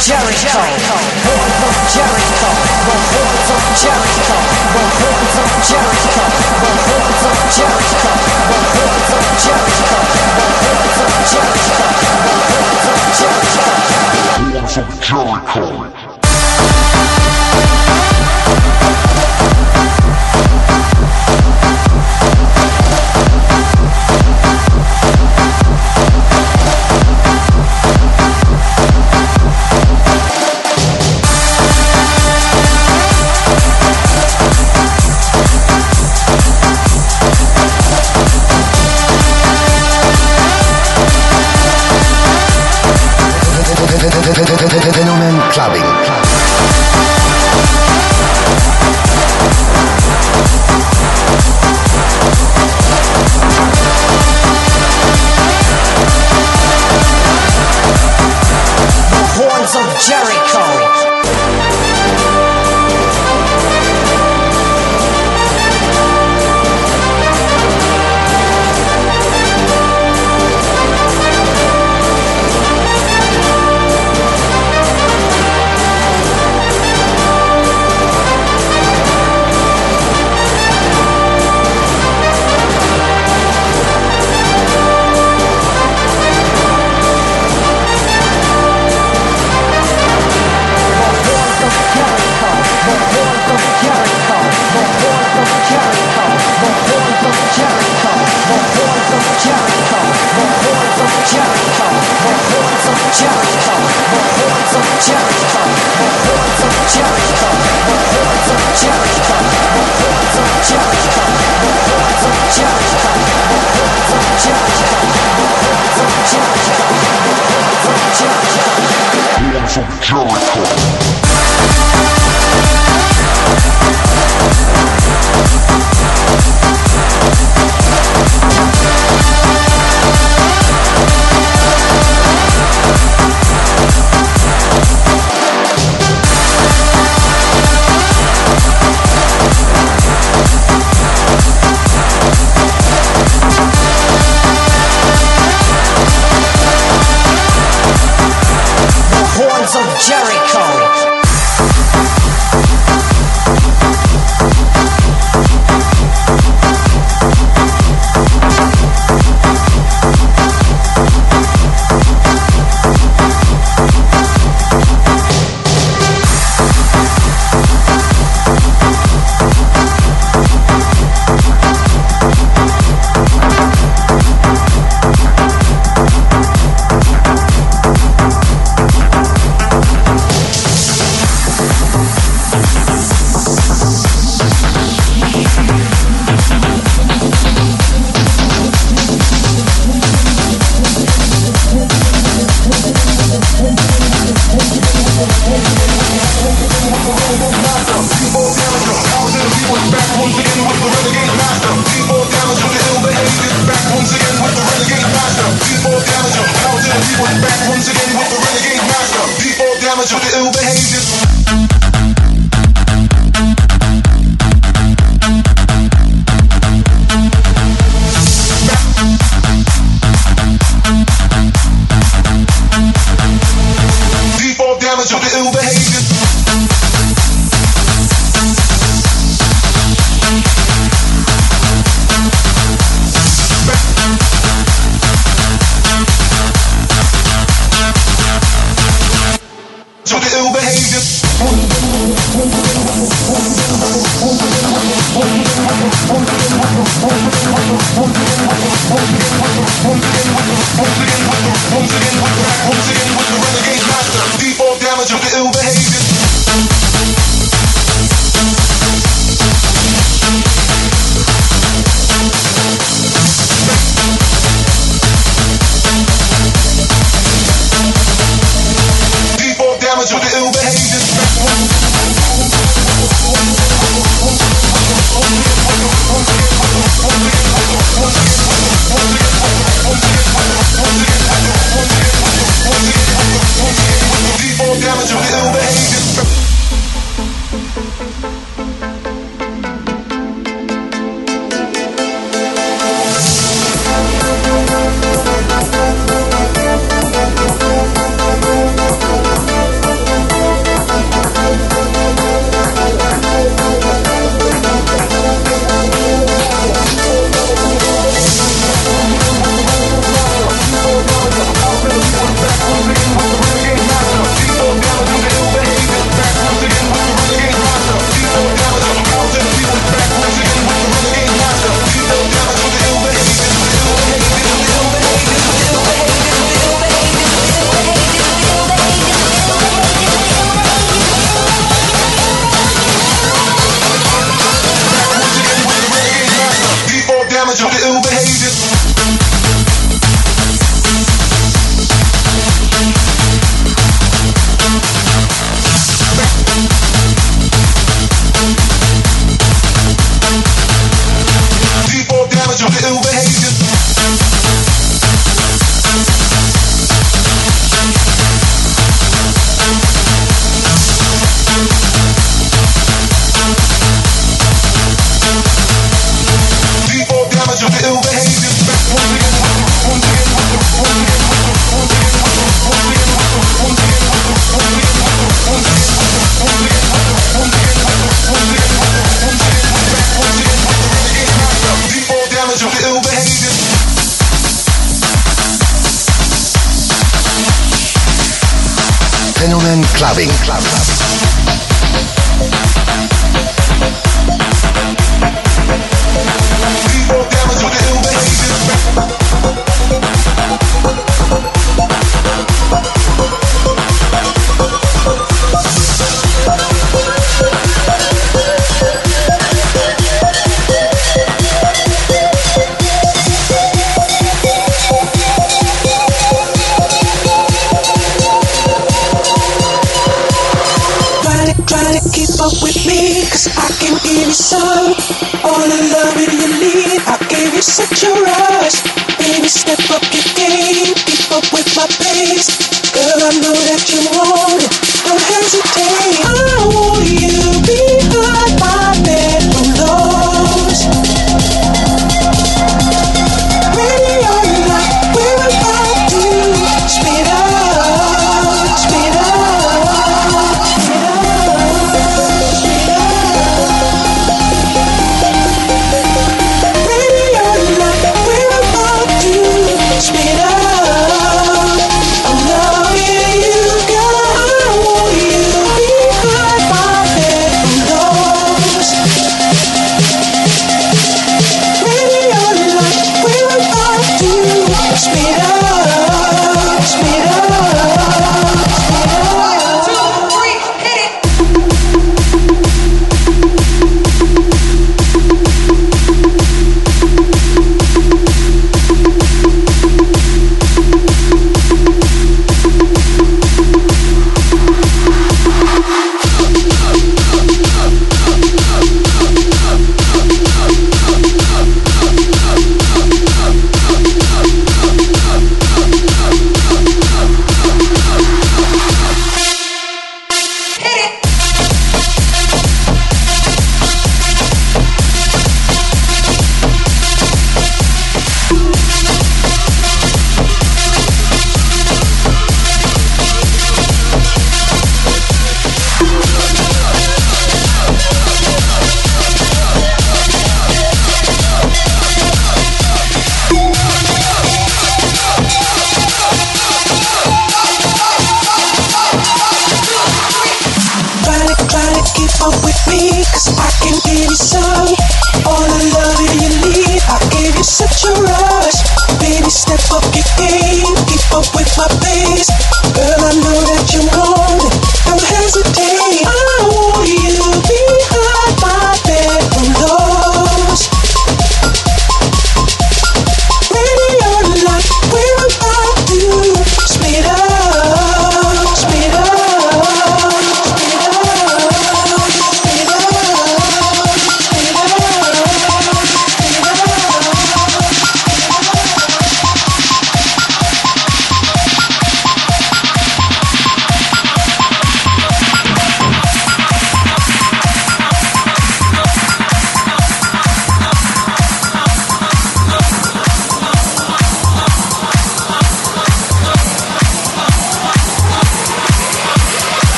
Jericho. Jericho. Jericho. Jericho. Jericho. Jericho. Jericho. Horns of Jericho.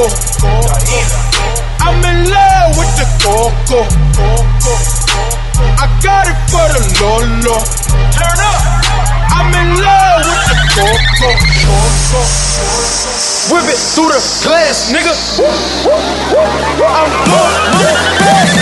coco. I'm in love with the coco. I got it for the lolo. Turn up. I'm in love with the coco. Whip it through the glass, nigga. I'm going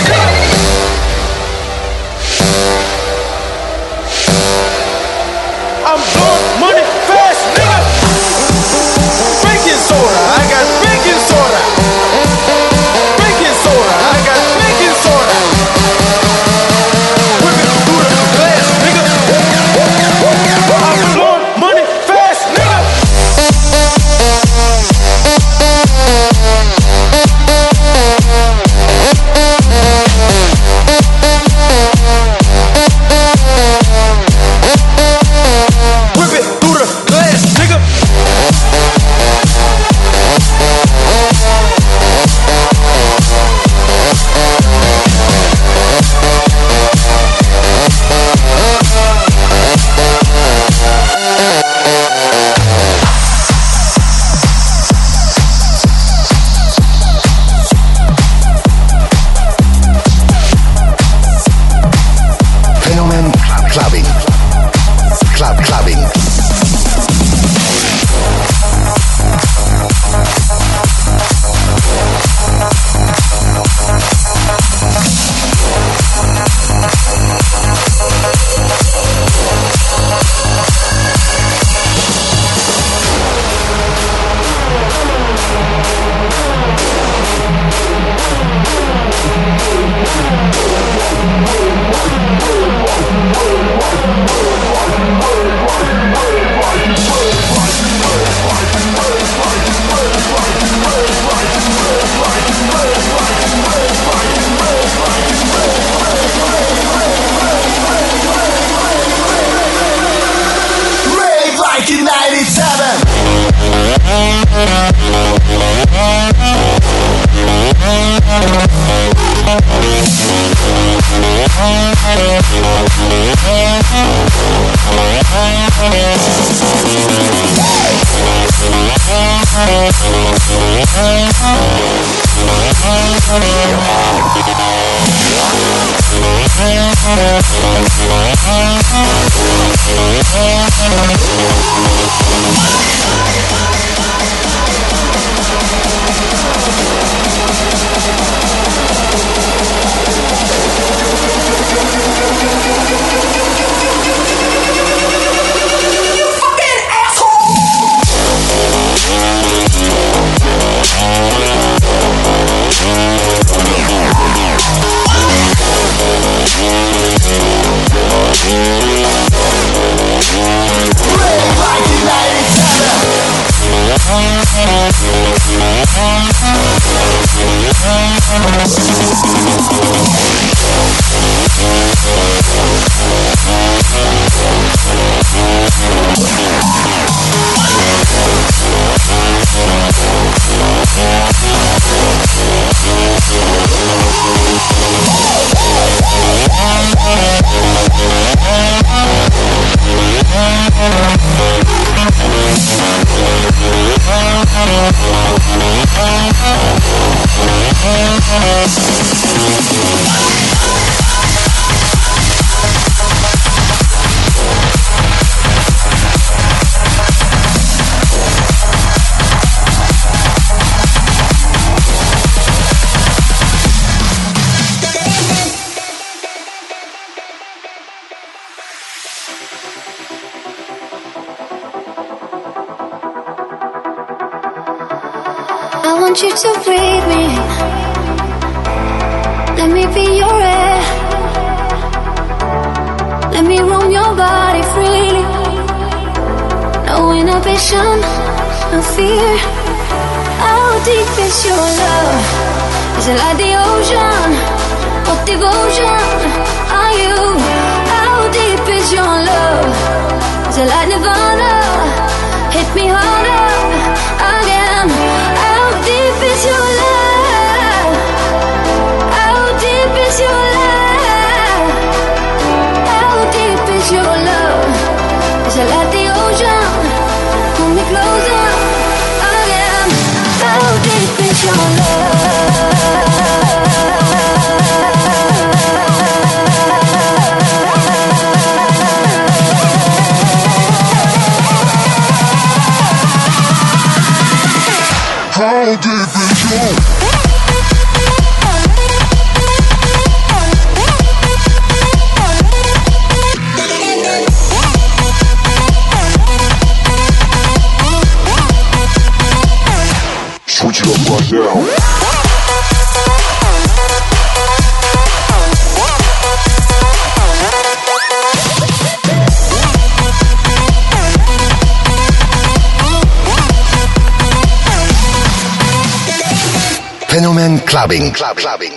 clubbing, club, clubbing.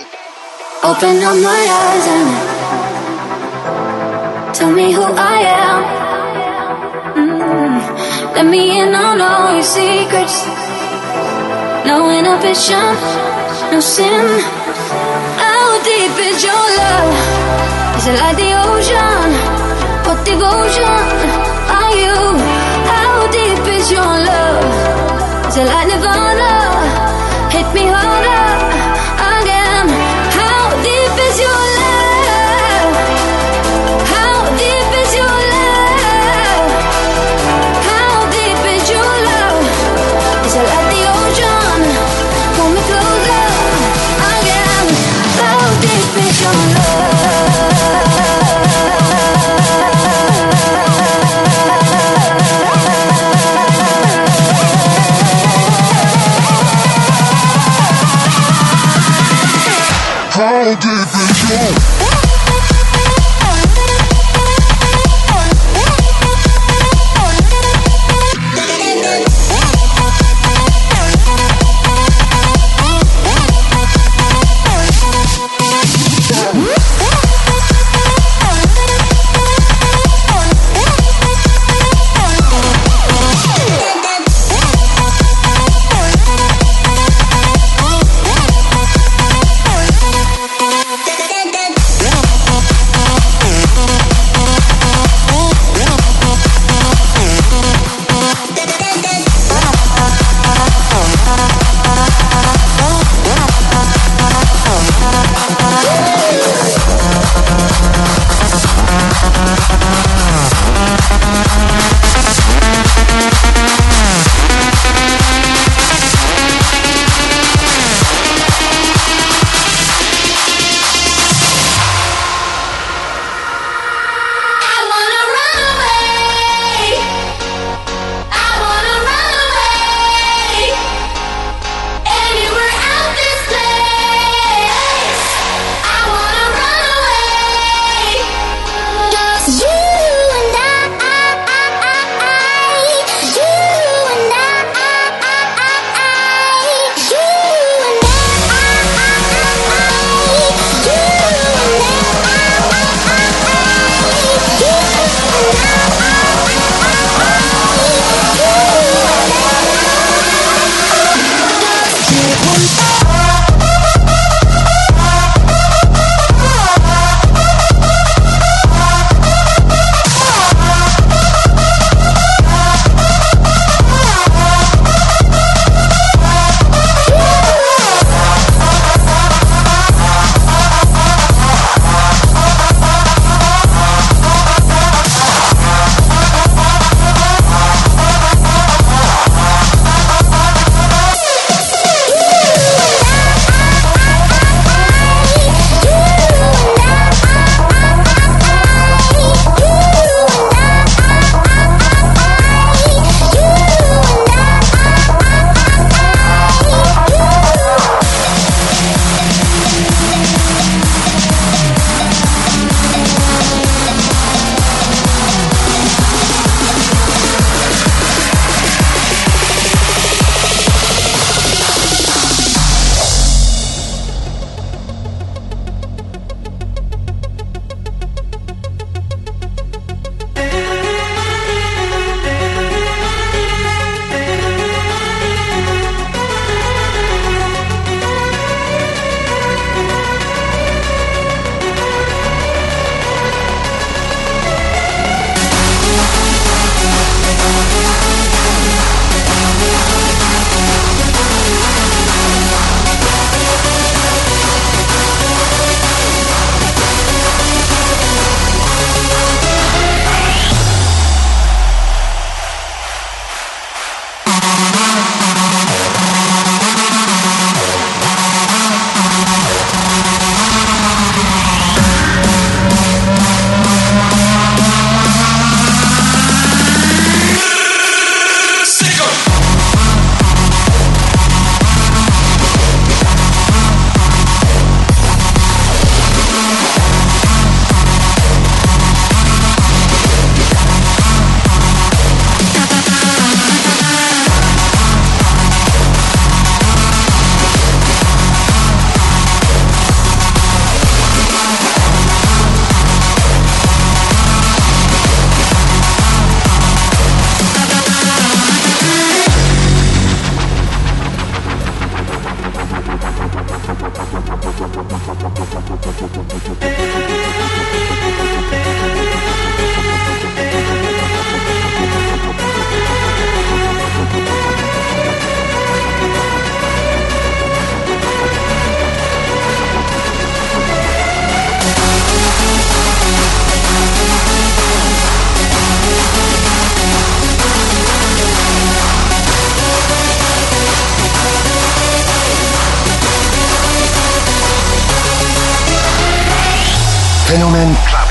Open up my eyes and tell me who I am. Mm. Let me in on all your secrets. No inhibition, no sin. How deep is your love? Is it like the ocean? What devotion are you? How deep is your love? Is it like Nirvana? Hit me harder. gave it your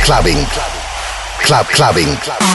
clubbing. Club clubbing. Clubbing.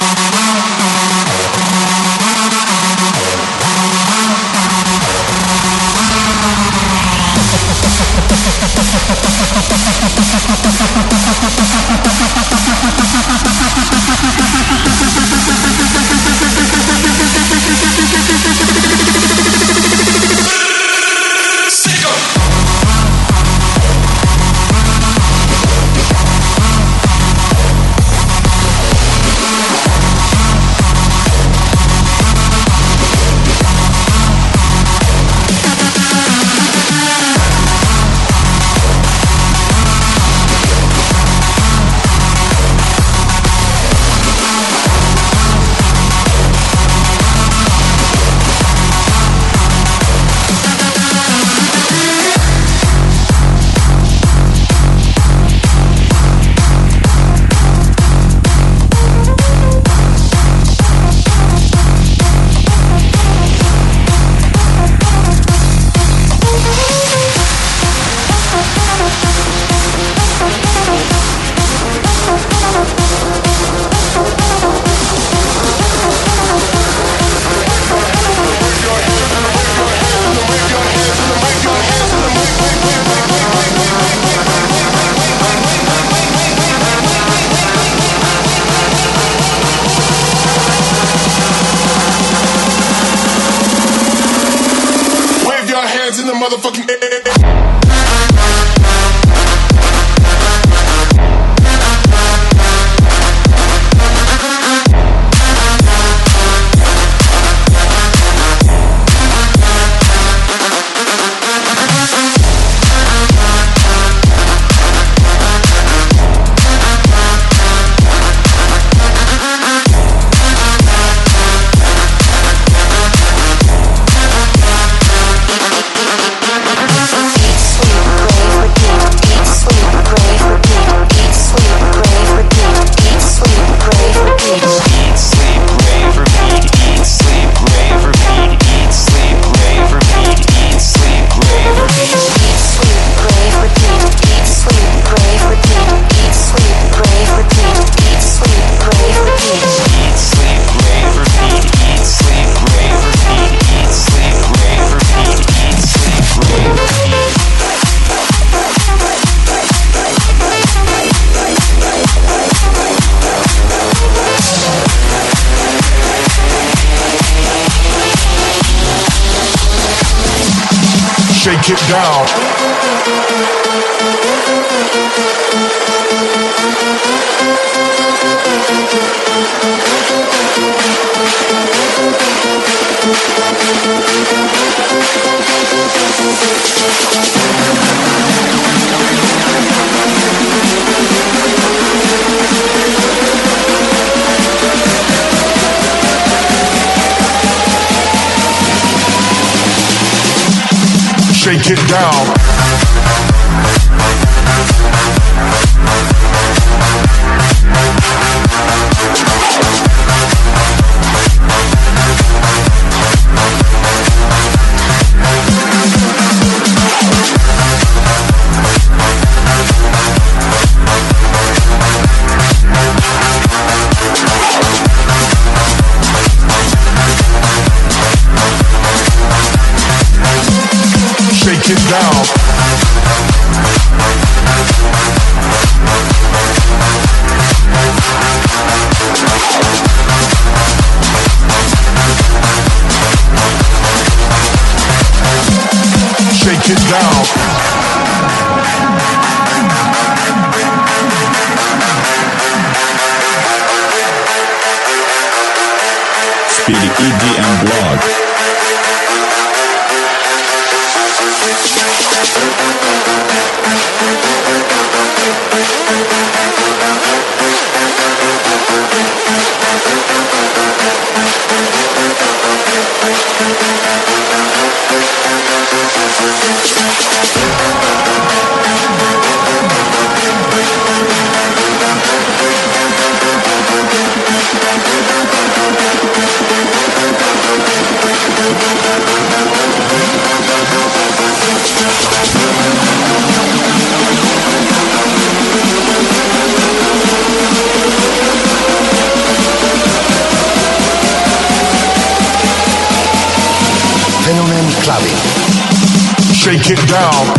Down. Blog. It down.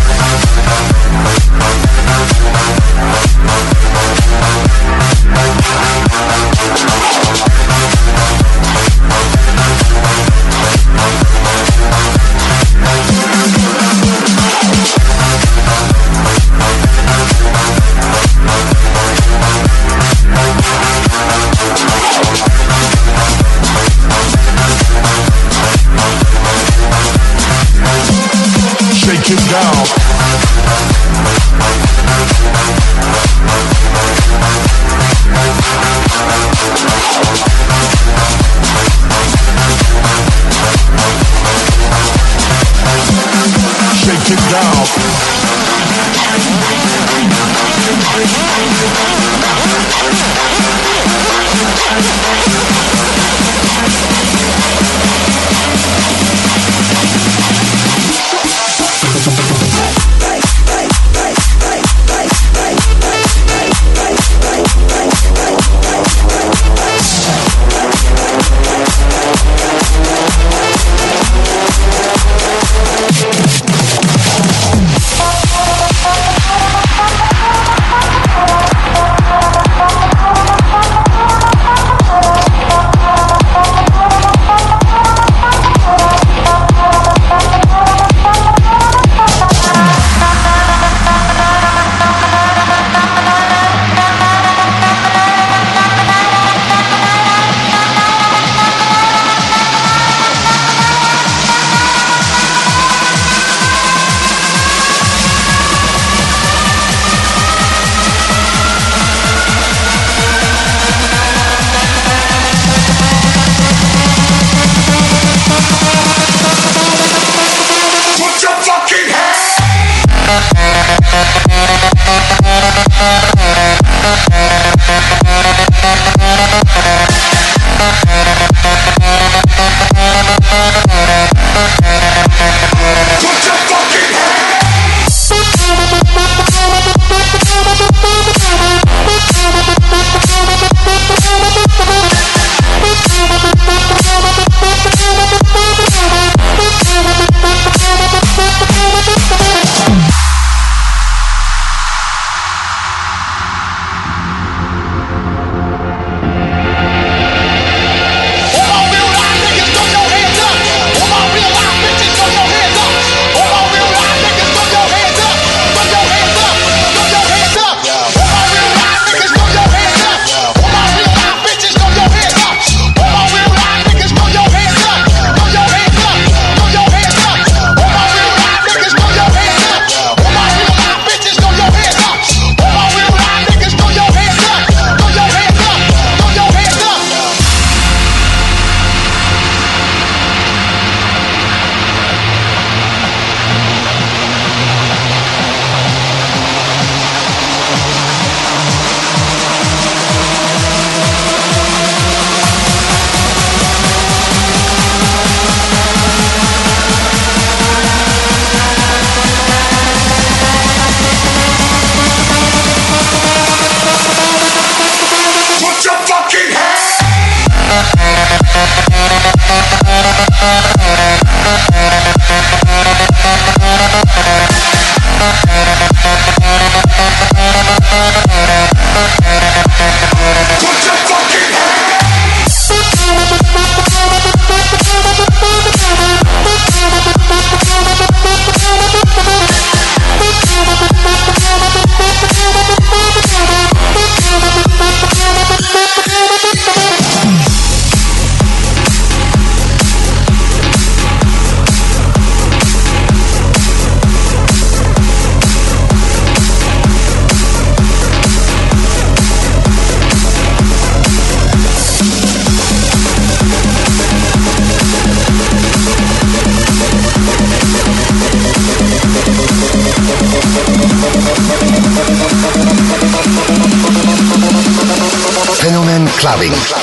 Clubbing.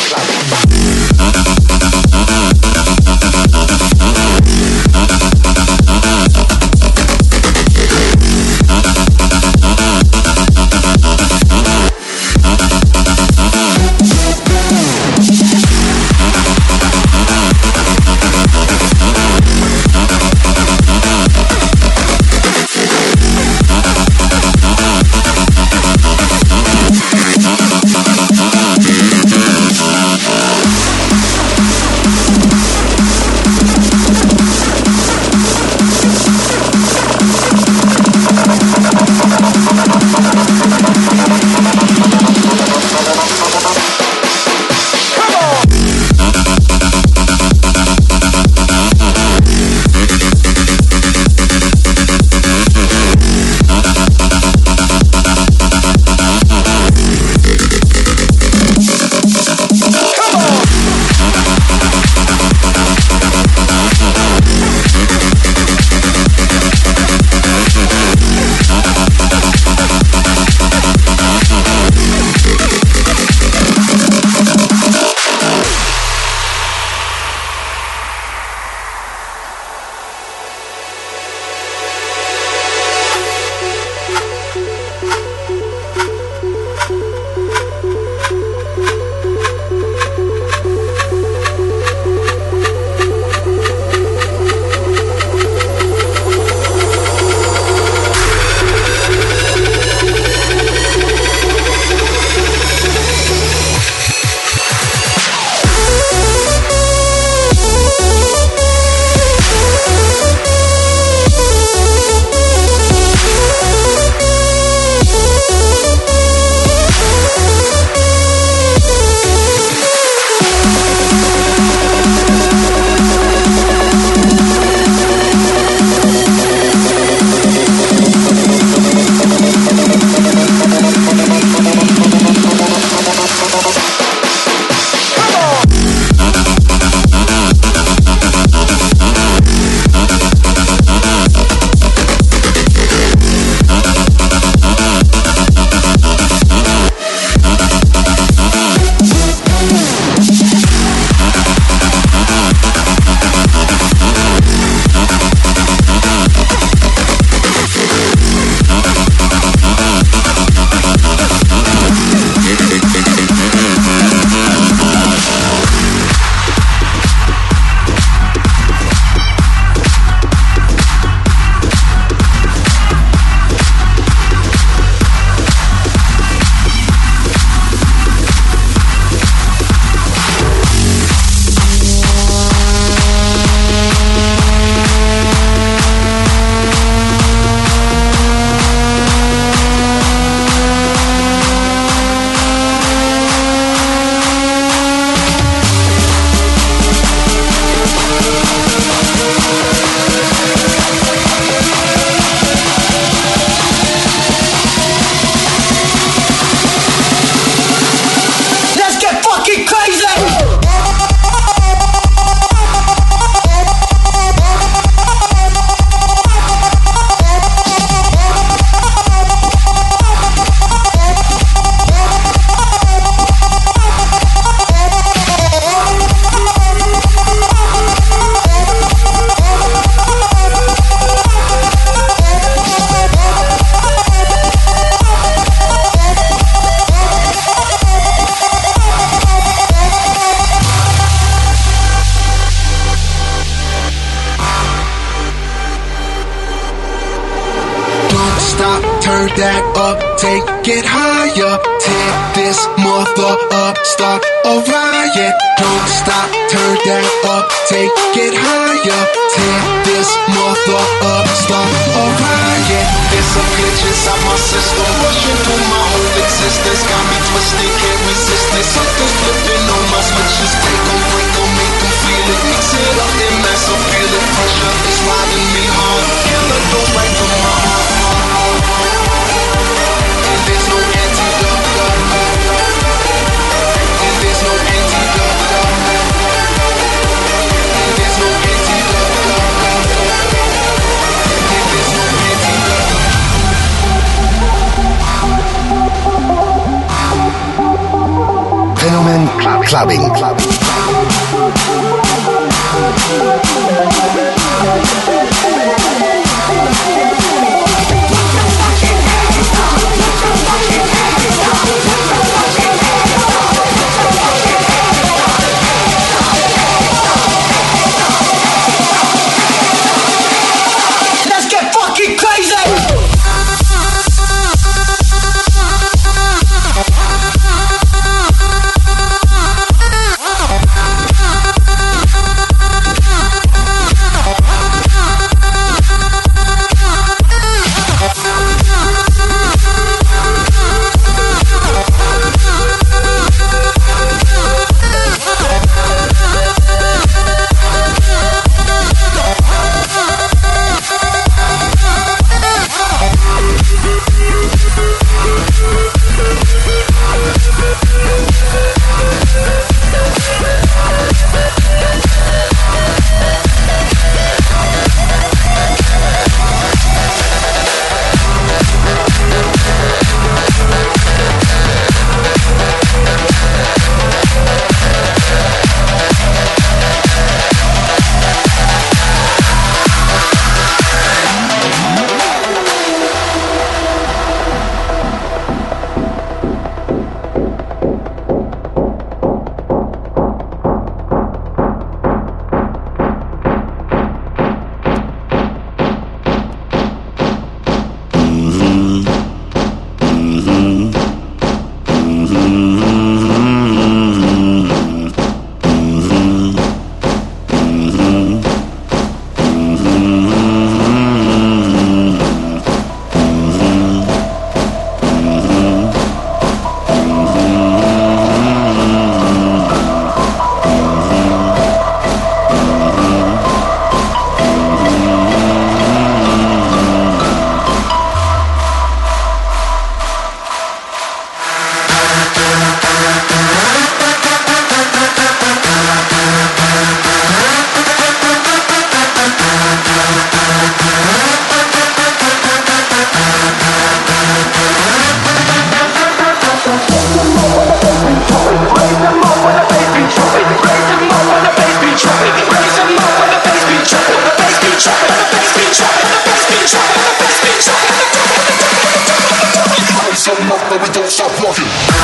But we don't stop walking.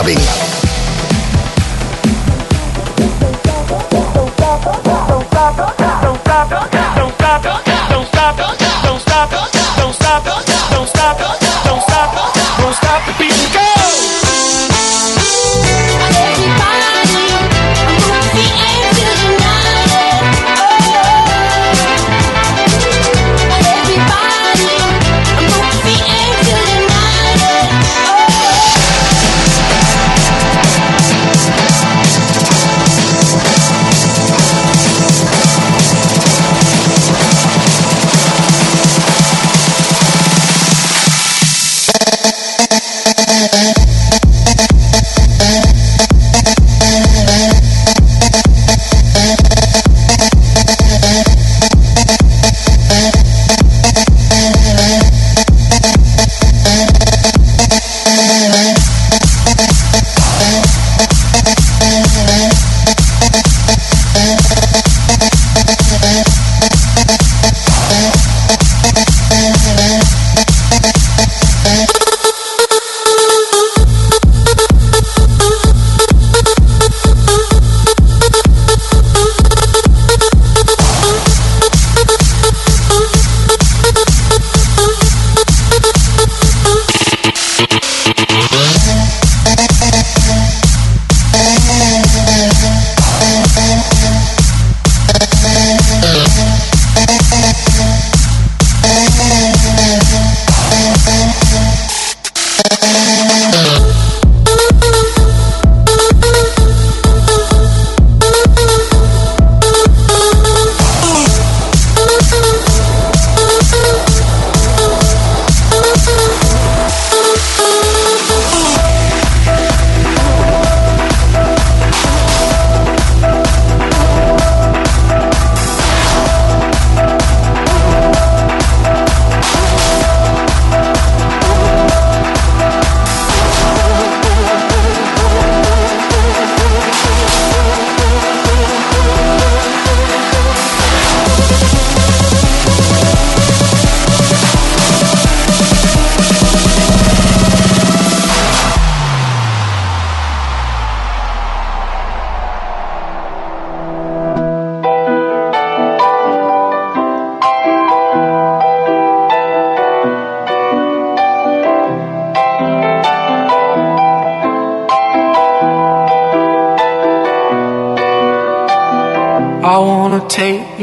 saben.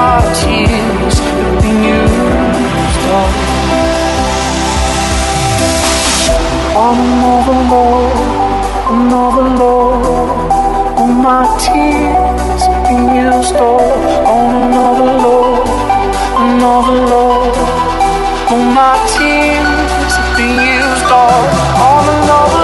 my tears have been used up. On another love, another love, all my tears have been used up. On another love, another love, all my tears have been used up. On another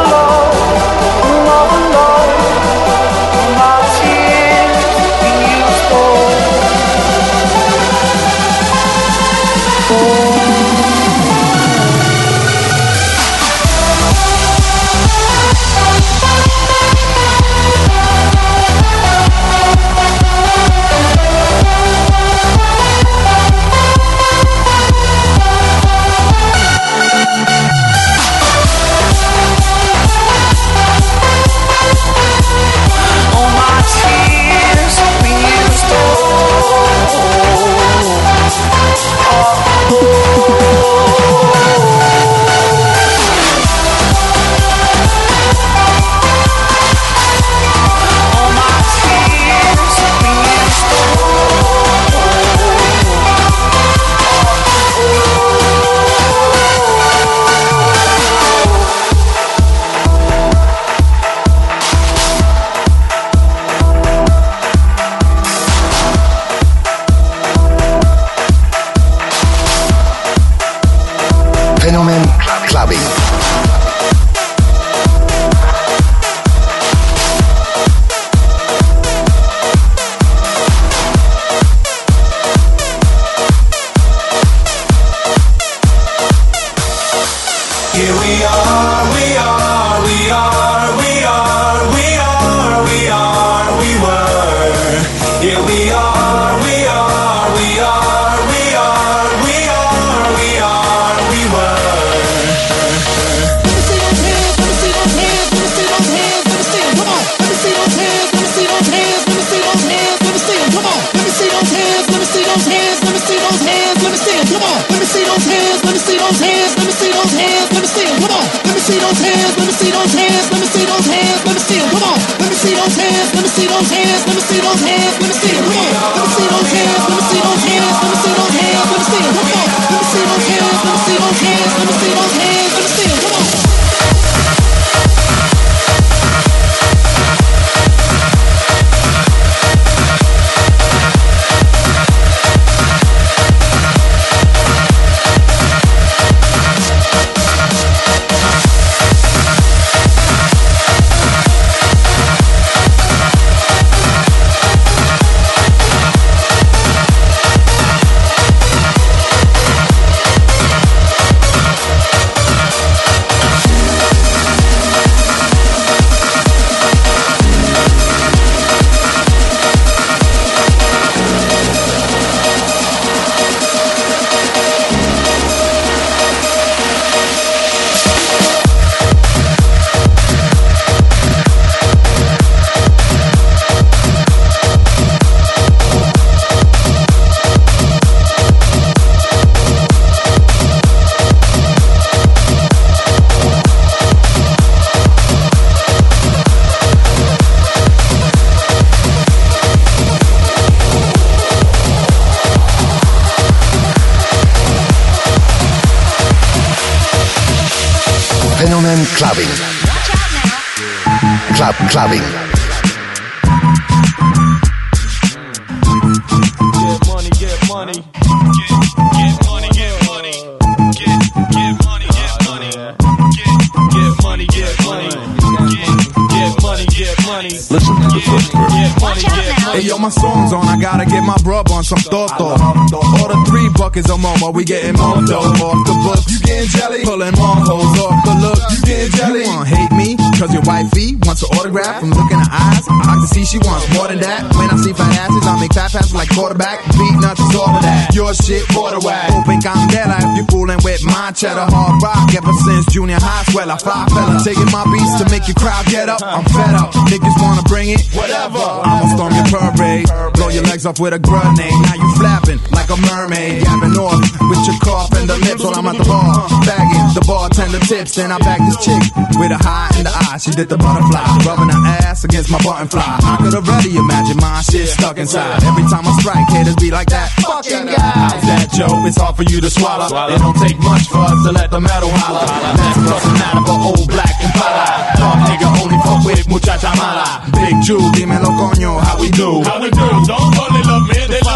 We getting more dough off the books. You getting jelly? Pulling more hoes off the look. You getting jelly? You wanna hate me? Cause your wifey wants an autograph from looking her eyes. I can see she wants more than that. When I see fat asses, I make fat passes like quarterback. Beatnuts is all of that. Your shit, border whack. Open dead if you fooling with my cheddar hard rock. Ever since junior high, swell I fly fella. Taking my beats to make your crowd get up. I'm fed up. Niggas wanna bring it? Whatever. I'ma storm your parade. Blow your legs off with a grenade. Now you flapping like a mermaid. Yapping off with your cough and the lips while I'm at the bar. Bagging the bartender tips. Then I bag this chick with a high in the eye. She did the butterfly. Rubbing her ass against my button fly. I could already imagine my shit stuck inside. Every time I strike, haters be like that. Fucking guy. How's that, Joe? It's hard for you to swallow. It don't take much for us to let the metal holler. Let's bust a out of a old black Impala. Dog nigga only fuck with muchacha mala. Big Jew, dímelo coño, how we do? How we do? Don't only love me, they love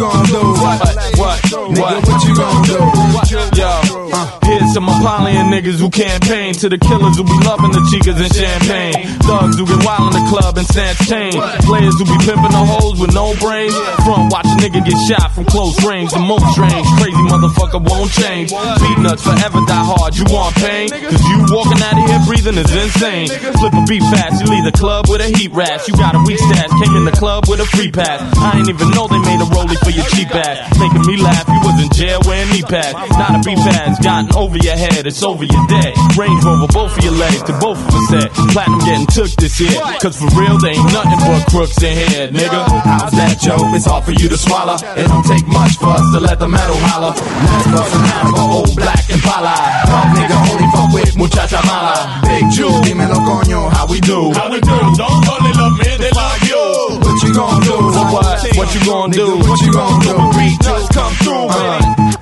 you. What you gonna do? What? What? Nigga, what you gonna do? Yo, uh, my polying niggas who campaign, to the killers who be loving the chicas and champagne, thugs who get wild in the club and snatch chain, players who be pimping the hoes with no brains, front watch a nigga get shot from close range, the most strange, crazy motherfucker won't change, Beatnuts forever die hard, you want pain, cause you walking out of here breathing is insane, flip a beat fast, you leave the club with a heat rash, you got a weak stash, came in the club with a free pass, I ain't even know they made a rollie for your cheap ass, making me laugh, you was in jail wearing knee pads, not a beat pads, gotten over your head, it's over your dead, Range Rover both of your legs to both of us head, platinum getting took this year, cause for real they ain't nothing but crooks in here, nigga. How's that, Joe? It's hard for you to swallow. It don't take much for us to let the metal holler. Let's bust an of old black Impala. Dog nigga only fuck with muchacha mala. Big Jew, dímelo coño, how we do? How we do? Don't only love me, they love you. What you gonna do? What? What you gonna do? What you gonna do? Beatnuts come through with it. Watch out now.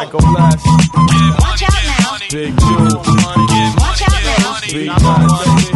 Psycho Blast. Watch out now. Big Jew. Watch out now. Beatnuts.